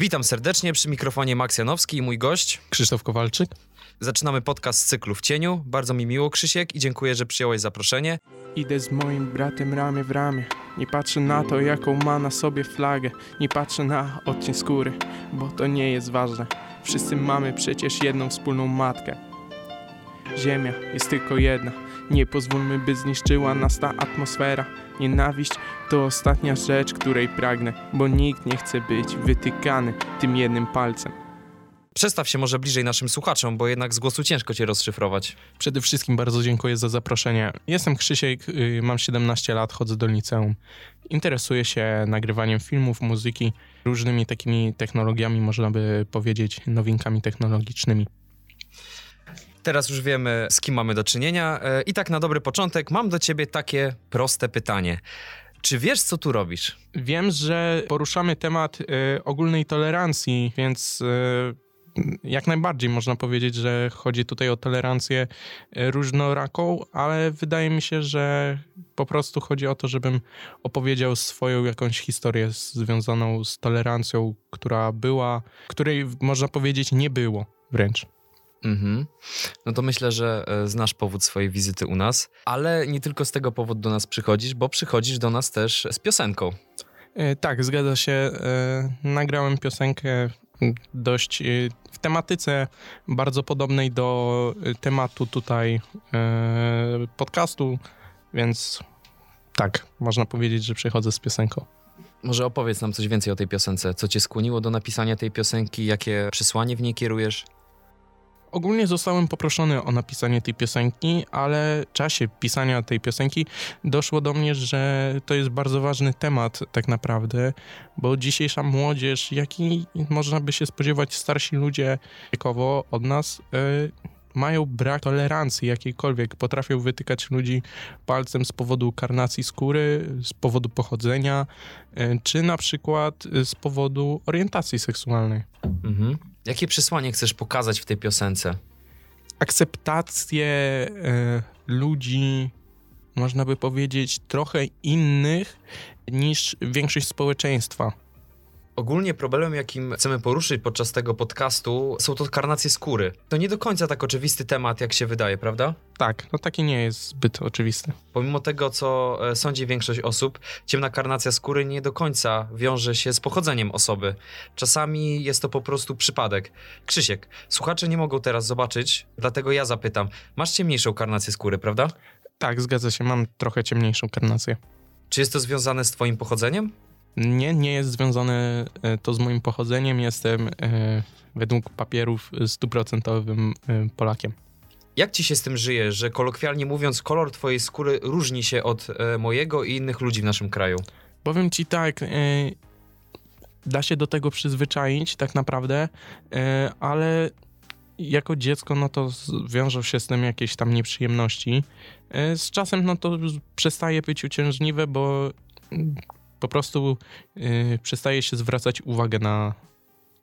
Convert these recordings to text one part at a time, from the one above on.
Witam serdecznie przy mikrofonie Max Janowski i mój gość. Krzysztof Kowalczyk. Zaczynamy podcast z cyklu w cieniu. Bardzo mi miło, Krzysiek, i dziękuję, że przyjąłeś zaproszenie. Idę z moim bratem ramię w ramię. Nie patrzę na to, jaką ma na sobie flagę. Nie patrzę na odcień skóry, bo to nie jest ważne. Wszyscy mamy przecież jedną wspólną matkę. Ziemia jest tylko jedna. Nie pozwólmy, by zniszczyła nas ta atmosfera. Nienawiść to ostatnia rzecz, której pragnę, bo nikt nie chce być wytykany tym jednym palcem. Przedstaw się może bliżej naszym słuchaczom, bo jednak z głosu ciężko cię rozszyfrować. Przede wszystkim bardzo dziękuję za zaproszenie. Jestem Krzysiek, y, mam 17 lat, chodzę do liceum. Interesuję się nagrywaniem filmów, muzyki, różnymi takimi technologiami, można by powiedzieć, nowinkami technologicznymi. Teraz już wiemy, z kim mamy do czynienia. E, I tak na dobry początek mam do ciebie takie proste pytanie. Czy wiesz, co tu robisz? Wiem, że poruszamy temat y, ogólnej tolerancji, więc y, jak najbardziej można powiedzieć, że chodzi tutaj o tolerancję różnoraką, ale wydaje mi się, że po prostu chodzi o to, żebym opowiedział swoją jakąś historię związaną z tolerancją, która była, której można powiedzieć nie było wręcz. Mhm. No to myślę, że e, znasz powód swojej wizyty u nas, ale nie tylko z tego powodu do nas przychodzisz, bo przychodzisz do nas też z piosenką. E, tak, zgadza się. E, nagrałem piosenkę dość w tematyce bardzo podobnej do tematu tutaj podcastu, więc tak, można powiedzieć, że przychodzę z piosenką. Może opowiedz nam coś więcej o tej piosence. Co cię skłoniło do napisania tej piosenki? Jakie przesłanie w niej kierujesz? Ogólnie zostałem poproszony o napisanie tej piosenki, ale w czasie pisania tej piosenki doszło do mnie, że to jest bardzo ważny temat tak naprawdę, bo dzisiejsza młodzież, jak i można by się spodziewać starsi ludzie wiekowo od nas, yy, mają brak tolerancji jakiejkolwiek, potrafią wytykać ludzi palcem z powodu karnacji skóry, z powodu pochodzenia, yy, czy na przykład z powodu orientacji seksualnej. Mhm. Jakie przesłanie chcesz pokazać w tej piosence? Akceptację e, ludzi, można by powiedzieć, trochę innych niż większość społeczeństwa. Ogólnie problemem, jakim chcemy poruszyć podczas tego podcastu, są to karnacje skóry. To nie do końca tak oczywisty temat, jak się wydaje, prawda? Tak, no taki nie jest zbyt oczywisty. Pomimo tego, co e, sądzi większość osób, ciemna karnacja skóry nie do końca wiąże się z pochodzeniem osoby. Czasami jest to po prostu przypadek. Krzysiek, słuchacze nie mogą teraz zobaczyć, dlatego ja zapytam. Masz ciemniejszą karnację skóry, prawda? Tak, zgadza się, mam trochę ciemniejszą karnację. Czy jest to związane z twoim pochodzeniem? Nie, nie jest związane e, to z moim pochodzeniem. Jestem e, według papierów stuprocentowym e, Polakiem. Jak ci się z tym żyje, że kolokwialnie mówiąc, kolor twojej skóry różni się od mojego i innych ludzi w naszym kraju? Powiem ci tak, da się do tego przyzwyczaić tak naprawdę, ale jako dziecko no to wiążą się z tym jakieś tam nieprzyjemności. Z czasem no to przestaje być uciążliwe, bo po prostu yy, przestaje się zwracać uwagę na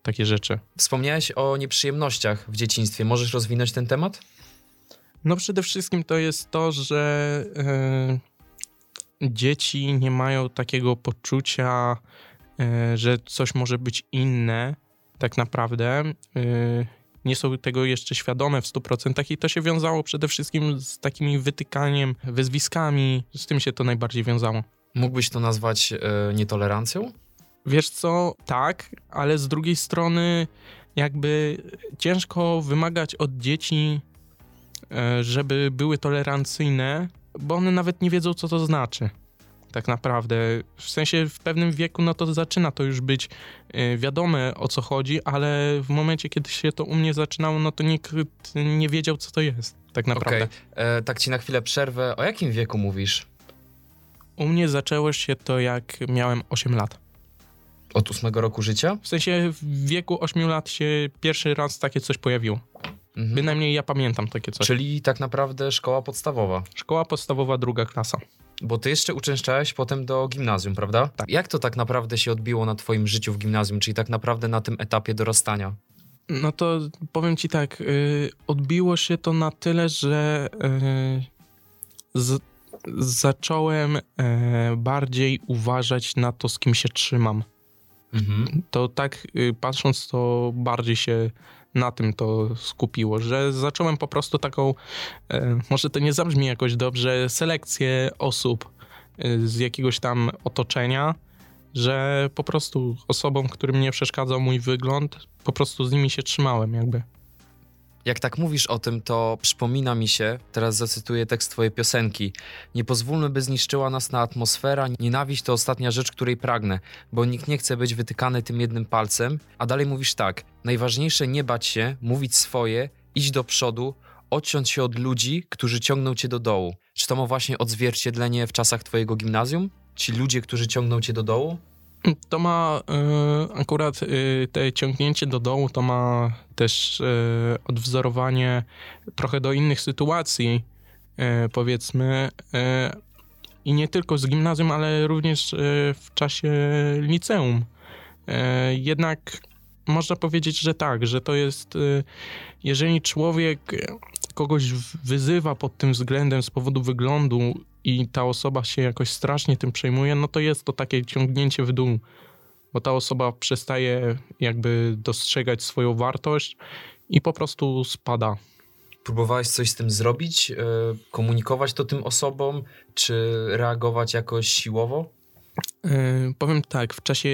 takie rzeczy. Wspomniałeś o nieprzyjemnościach w dzieciństwie. Możesz rozwinąć ten temat? No przede wszystkim to jest to, że yy, dzieci nie mają takiego poczucia, yy, że coś może być inne tak naprawdę. Yy, nie są tego jeszcze świadome w 100% i to się wiązało przede wszystkim z takimi wytykaniem, wyzwiskami. Z tym się to najbardziej wiązało. Mógłbyś to nazwać e, nietolerancją? Wiesz co, tak, ale z drugiej strony jakby ciężko wymagać od dzieci, e, żeby były tolerancyjne, bo one nawet nie wiedzą, co to znaczy. Tak naprawdę. W sensie w pewnym wieku, no to zaczyna to już być e, wiadome o co chodzi, ale w momencie, kiedy się to u mnie zaczynało, no to nikt nie wiedział, co to jest. Tak naprawdę. Okay. tak ci na chwilę przerwę. O jakim wieku mówisz? U mnie zaczęło się to jak miałem 8 lat. Od ósmego roku życia? W sensie w wieku 8 lat się pierwszy raz takie coś pojawiło. Mhm. Bynajmniej ja pamiętam takie coś. Czyli tak naprawdę szkoła podstawowa. Szkoła podstawowa, druga klasa. Bo ty jeszcze uczęszczałeś potem do gimnazjum, prawda? Tak. Jak to tak naprawdę się odbiło na twoim życiu w gimnazjum, czyli tak naprawdę na tym etapie dorastania? No to powiem ci tak, yy, odbiło się to na tyle, że yy, z, zacząłem e, bardziej uważać na to, z kim się trzymam. Mhm. To tak y, patrząc, to bardziej się na tym to skupiło, że zacząłem po prostu taką, e, może to nie zabrzmi jakoś dobrze, selekcję osób y, z jakiegoś tam otoczenia, że po prostu osobom, którym nie przeszkadzał mój wygląd, po prostu z nimi się trzymałem jakby. Jak tak mówisz o tym, to przypomina mi się, teraz zacytuję tekst twojej piosenki. Nie pozwólmy, by zniszczyła nas na atmosfera. Nienawiść to ostatnia rzecz, której pragnę, bo nikt nie chce być wytykany tym jednym palcem. A dalej mówisz tak. Najważniejsze nie bać się, mówić swoje, iść do przodu, odciąć się od ludzi, którzy ciągną cię do dołu. Czy to ma właśnie odzwierciedlenie w czasach twojego gimnazjum? Ci ludzie, którzy ciągną cię do dołu? To ma y, akurat y, te ciągnięcie do dołu, to ma też y, odwzorowanie trochę do innych sytuacji, powiedzmy. I nie tylko z gimnazjum, ale również w czasie liceum. Jednak można powiedzieć, że tak, że to jest, jeżeli człowiek kogoś wyzywa pod tym względem z powodu wyglądu i ta osoba się jakoś strasznie tym przejmuje, no to jest to takie ciągnięcie w dół, bo ta osoba przestaje jakby dostrzegać swoją wartość i po prostu spada. Próbowałeś coś z tym zrobić? e, Komunikować to tym osobom? Czy reagować jakoś siłowo? Yy, powiem tak, w czasie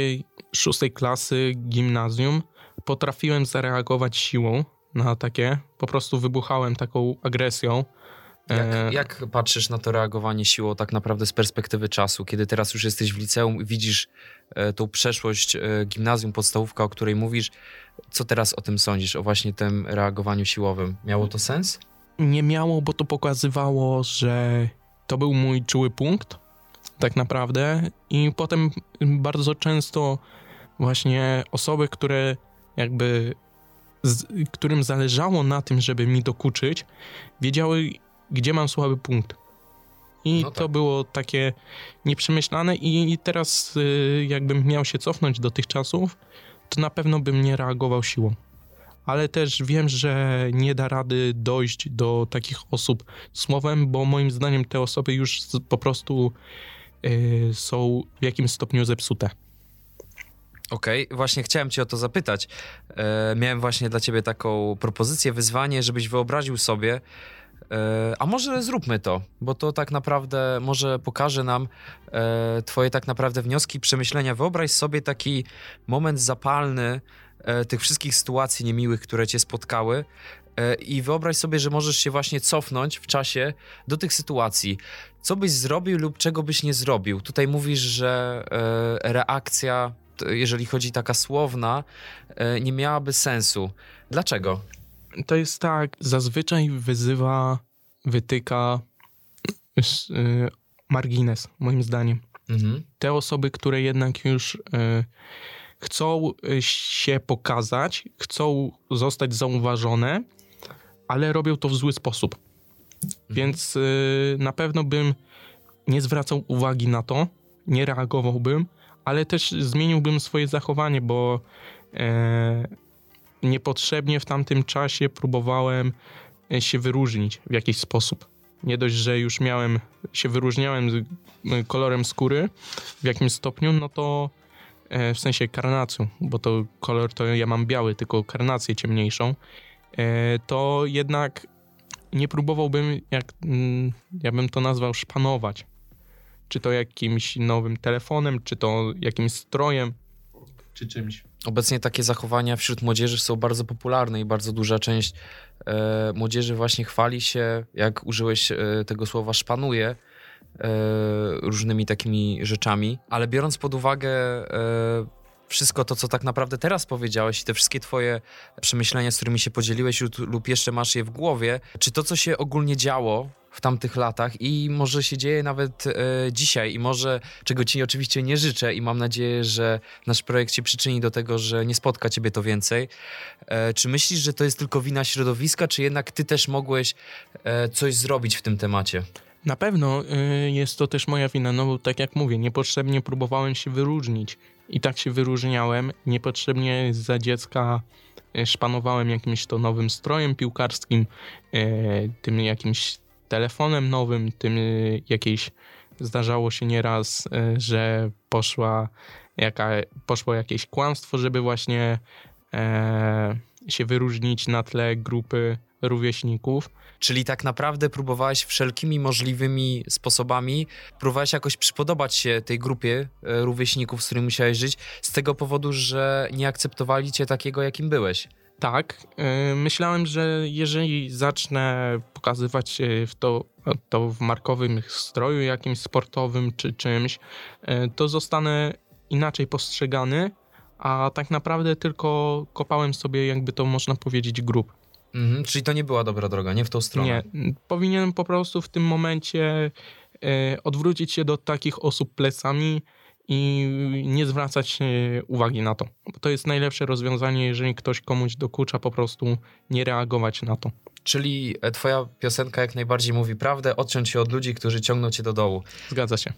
szóstej klasy gimnazjum potrafiłem zareagować siłą na takie, po prostu wybuchałem taką agresją. Jak, E, jak patrzysz na to reagowanie siłą tak naprawdę z perspektywy czasu, kiedy teraz już jesteś w liceum i widzisz e, tą przeszłość e, gimnazjum, podstawówka, o której mówisz, co teraz o tym sądzisz, o właśnie tym reagowaniu siłowym? Miało to sens? nie miało, bo to pokazywało, że to był mój czuły punkt, tak naprawdę. I potem bardzo często właśnie osoby, które jakby, z, którym zależało na tym, żeby mi dokuczyć, wiedziały, gdzie mam słaby punkt. I No to tak. było takie nieprzemyślane i teraz y, jakbym miał się cofnąć do tych czasów, to na pewno bym nie reagował siłą ale też wiem, że nie da rady dojść do takich osób słowem, bo moim zdaniem te osoby już po prostu y, są w jakimś stopniu zepsute. Okej, właśnie chciałem cię o to zapytać. E, miałem właśnie dla ciebie taką propozycję, wyzwanie, żebyś wyobraził sobie, a może zróbmy to, bo to tak naprawdę może pokaże nam e, twoje tak naprawdę wnioski, przemyślenia. Wyobraź sobie taki moment zapalny e, tych wszystkich sytuacji niemiłych, które cię spotkały e, i wyobraź sobie, że możesz się właśnie cofnąć w czasie do tych sytuacji. Co byś zrobił lub czego byś nie zrobił? Tutaj mówisz, że e, reakcja, jeżeli chodzi taka słowna, e, nie miałaby sensu. Dlaczego? To jest tak, zazwyczaj wyzywa, wytyka y, margines, moim zdaniem. Mhm. Te osoby, które jednak już y, chcą y, się pokazać, chcą zostać zauważone, ale robią to w zły sposób. Więc y, na pewno bym nie zwracał uwagi na to, nie reagowałbym, ale też zmieniłbym swoje zachowanie, bo e, niepotrzebnie w tamtym czasie próbowałem e, się wyróżnić w jakiś sposób. Nie dość, że już miałem, się wyróżniałem m, kolorem skóry w jakimś stopniu, no to e, w sensie karnacją, bo to kolor to ja mam biały, tylko karnację ciemniejszą, e, to jednak nie próbowałbym, jak mm, ja bym to nazwał, szpanować. Czy to jakimś nowym telefonem, czy to jakimś strojem, czy czymś. Obecnie takie zachowania wśród młodzieży są bardzo popularne i bardzo duża część e, młodzieży właśnie chwali się, jak użyłeś e, tego słowa, szpanuje e, różnymi takimi rzeczami, ale biorąc pod uwagę e, wszystko to, co tak naprawdę teraz powiedziałeś i te wszystkie twoje przemyślenia, z którymi się podzieliłeś lub, jeszcze masz je w głowie, czy to, co się ogólnie działo w tamtych latach i może się dzieje nawet e, dzisiaj i może, czego ci oczywiście nie życzę i mam nadzieję, że nasz projekt się przyczyni do tego, że nie spotka ciebie to więcej. E, czy myślisz, że to jest tylko wina środowiska, czy jednak ty też mogłeś e, coś zrobić w tym temacie? Na pewno y, jest to też moja wina, no bo tak jak mówię, niepotrzebnie próbowałem się wyróżnić i tak się wyróżniałem. Niepotrzebnie za dziecka y, szpanowałem jakimś to nowym strojem piłkarskim, y, tym jakimś telefonem nowym, tym y, jakiejś zdarzało się nieraz, że poszła jaka, poszło jakieś kłamstwo, żeby właśnie e, się wyróżnić na tle grupy rówieśników. Czyli tak naprawdę próbowałeś wszelkimi możliwymi sposobami, próbowałeś jakoś przypodobać się tej grupie e, rówieśników, z którymi musiałeś żyć, z tego powodu, że nie akceptowali cię takiego, jakim byłeś. Tak, e, myślałem, że jeżeli zacznę pokazywać się w to, to w markowym stroju jakimś sportowym czy czymś, e, to zostanę inaczej postrzegany, a tak naprawdę tylko kopałem sobie, jakby to można powiedzieć, grób. Mhm, czyli to nie była dobra droga, nie w tą stronę. Nie, powinienem po prostu w tym momencie e, odwrócić się do takich osób plecami i nie zwracać e, uwagi na to. Bo to jest najlepsze rozwiązanie, jeżeli ktoś komuś dokucza, po prostu nie reagować na to. Czyli e, twoja piosenka jak najbardziej mówi prawdę, odciąć się od ludzi, którzy ciągną cię do dołu. Zgadza się.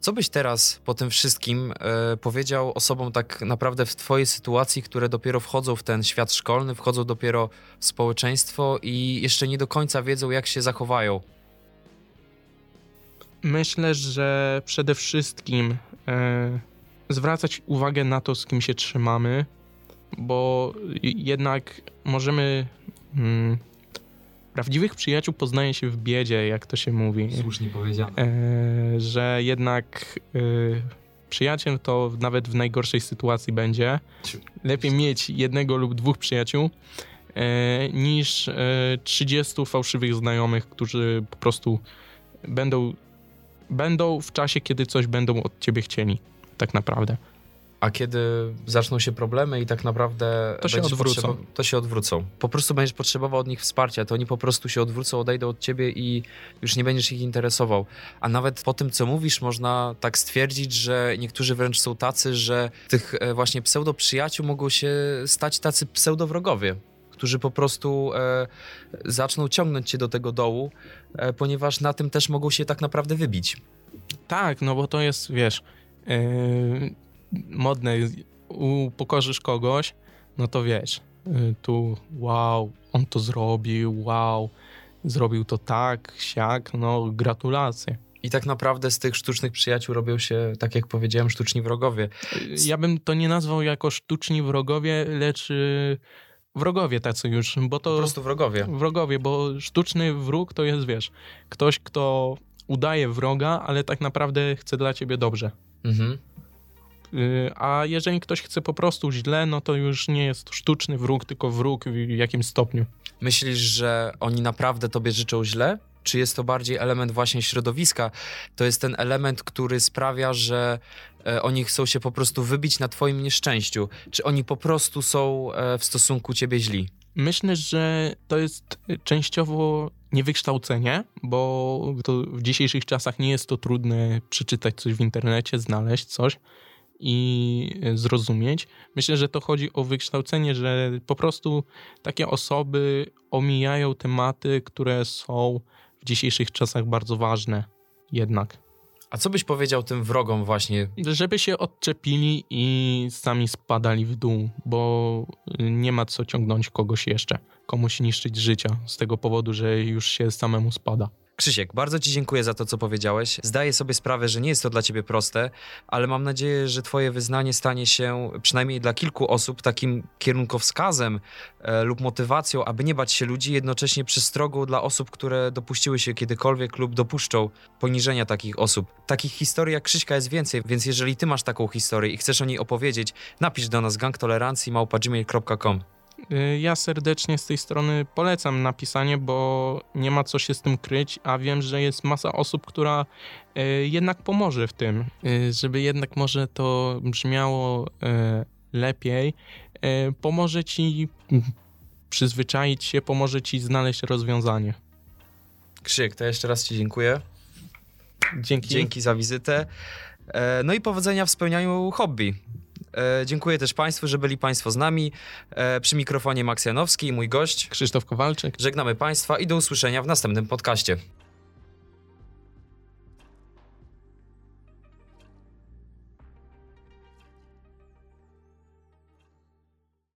Co byś teraz po tym wszystkim e, powiedział osobom tak naprawdę w twojej sytuacji, które dopiero wchodzą w ten świat szkolny, wchodzą dopiero w społeczeństwo i jeszcze nie do końca wiedzą, jak się zachowają? Myślę, że przede wszystkim e, zwracać uwagę na to, z kim się trzymamy, bo jednak możemy. Mm, prawdziwych przyjaciół poznaje się w biedzie, jak to się mówi. Słusznie powiedziane. E, że jednak e, przyjaciel to nawet w najgorszej sytuacji będzie. Lepiej mieć jednego lub dwóch przyjaciół e, niż e, 30 fałszywych znajomych, którzy po prostu będą, będą w czasie, kiedy coś będą od ciebie chcieli. Tak naprawdę. A kiedy zaczną się problemy i tak naprawdę. To się odwrócą. To się odwrócą. Po prostu będziesz potrzebował od nich wsparcia, to oni po prostu się odwrócą, odejdą od ciebie i już nie będziesz ich interesował. A nawet po tym, co mówisz, można tak stwierdzić, że niektórzy wręcz są tacy, że tych e, właśnie pseudo-przyjaciół mogą się stać tacy pseudo-wrogowie. Którzy po prostu e, zaczną ciągnąć cię do tego dołu, e, ponieważ na tym też mogą się tak naprawdę wybić. Tak, no bo to jest, wiesz, yy, modne, upokorzysz kogoś, no to wiesz, yy, tu wow, on to zrobił, wow, zrobił to tak, siak, no gratulacje. I tak naprawdę z tych sztucznych przyjaciół robią się, tak jak powiedziałem, sztuczni wrogowie. Yy, Ja bym to nie nazwał jako sztuczni wrogowie, lecz yy, wrogowie tacy już, bo to... Po prostu wrogowie. Wrogowie, bo sztuczny wróg to jest, wiesz, ktoś, kto udaje wroga, ale tak naprawdę chce dla ciebie dobrze. Mhm. Y, A jeżeli ktoś chce po prostu źle, no to już nie jest sztuczny wróg, tylko wróg w jakimś stopniu. Myślisz, że oni naprawdę tobie życzą źle? Czy jest to bardziej element właśnie środowiska? To jest ten element, który sprawia, że e, oni chcą się po prostu wybić na twoim nieszczęściu? Czy oni po prostu są e, w stosunku ciebie źli? Myślę, że to jest częściowo niewykształcenie, bo w dzisiejszych czasach nie jest to trudne przeczytać coś w internecie, znaleźć coś i zrozumieć. Myślę, że to chodzi o wykształcenie, że po prostu takie osoby omijają tematy, które są w dzisiejszych czasach bardzo ważne jednak. A co byś powiedział tym wrogom właśnie? Żeby się odczepili i sami spadali w dół, bo nie ma co ciągnąć kogoś jeszcze, komuś niszczyć życia z tego powodu, że już się samemu spada. Krzysiek, bardzo Ci dziękuję za to, co powiedziałeś. Zdaję sobie sprawę, że nie jest to dla Ciebie proste, ale mam nadzieję, że Twoje wyznanie stanie się przynajmniej dla kilku osób takim kierunkowskazem e, lub motywacją, aby nie bać się ludzi, jednocześnie przestrogą dla osób, które dopuściły się kiedykolwiek lub dopuszczą poniżenia takich osób. Takich historii jak Krzyśka jest więcej, więc jeżeli Ty masz taką historię i chcesz o niej opowiedzieć, napisz do nas gangtolerancji małpa.gmail.com. Y, Ja serdecznie z tej strony polecam napisanie, bo nie ma co się z tym kryć, a wiem, że jest masa osób, która y, jednak pomoże w tym, y, żeby jednak może to brzmiało y, lepiej. Y, Pomoże ci przyzwyczaić się, pomoże ci znaleźć rozwiązanie. Krzysiek, to jeszcze raz Ci dziękuję. Dzięki. Dzięki za wizytę. E, No i powodzenia w spełnianiu hobby. E, Dziękuję też Państwu, że byli Państwo z nami. E, Przy mikrofonie Max Janowski i mój gość. Krzysztof Kowalczyk. Żegnamy Państwa i do usłyszenia w następnym podcaście.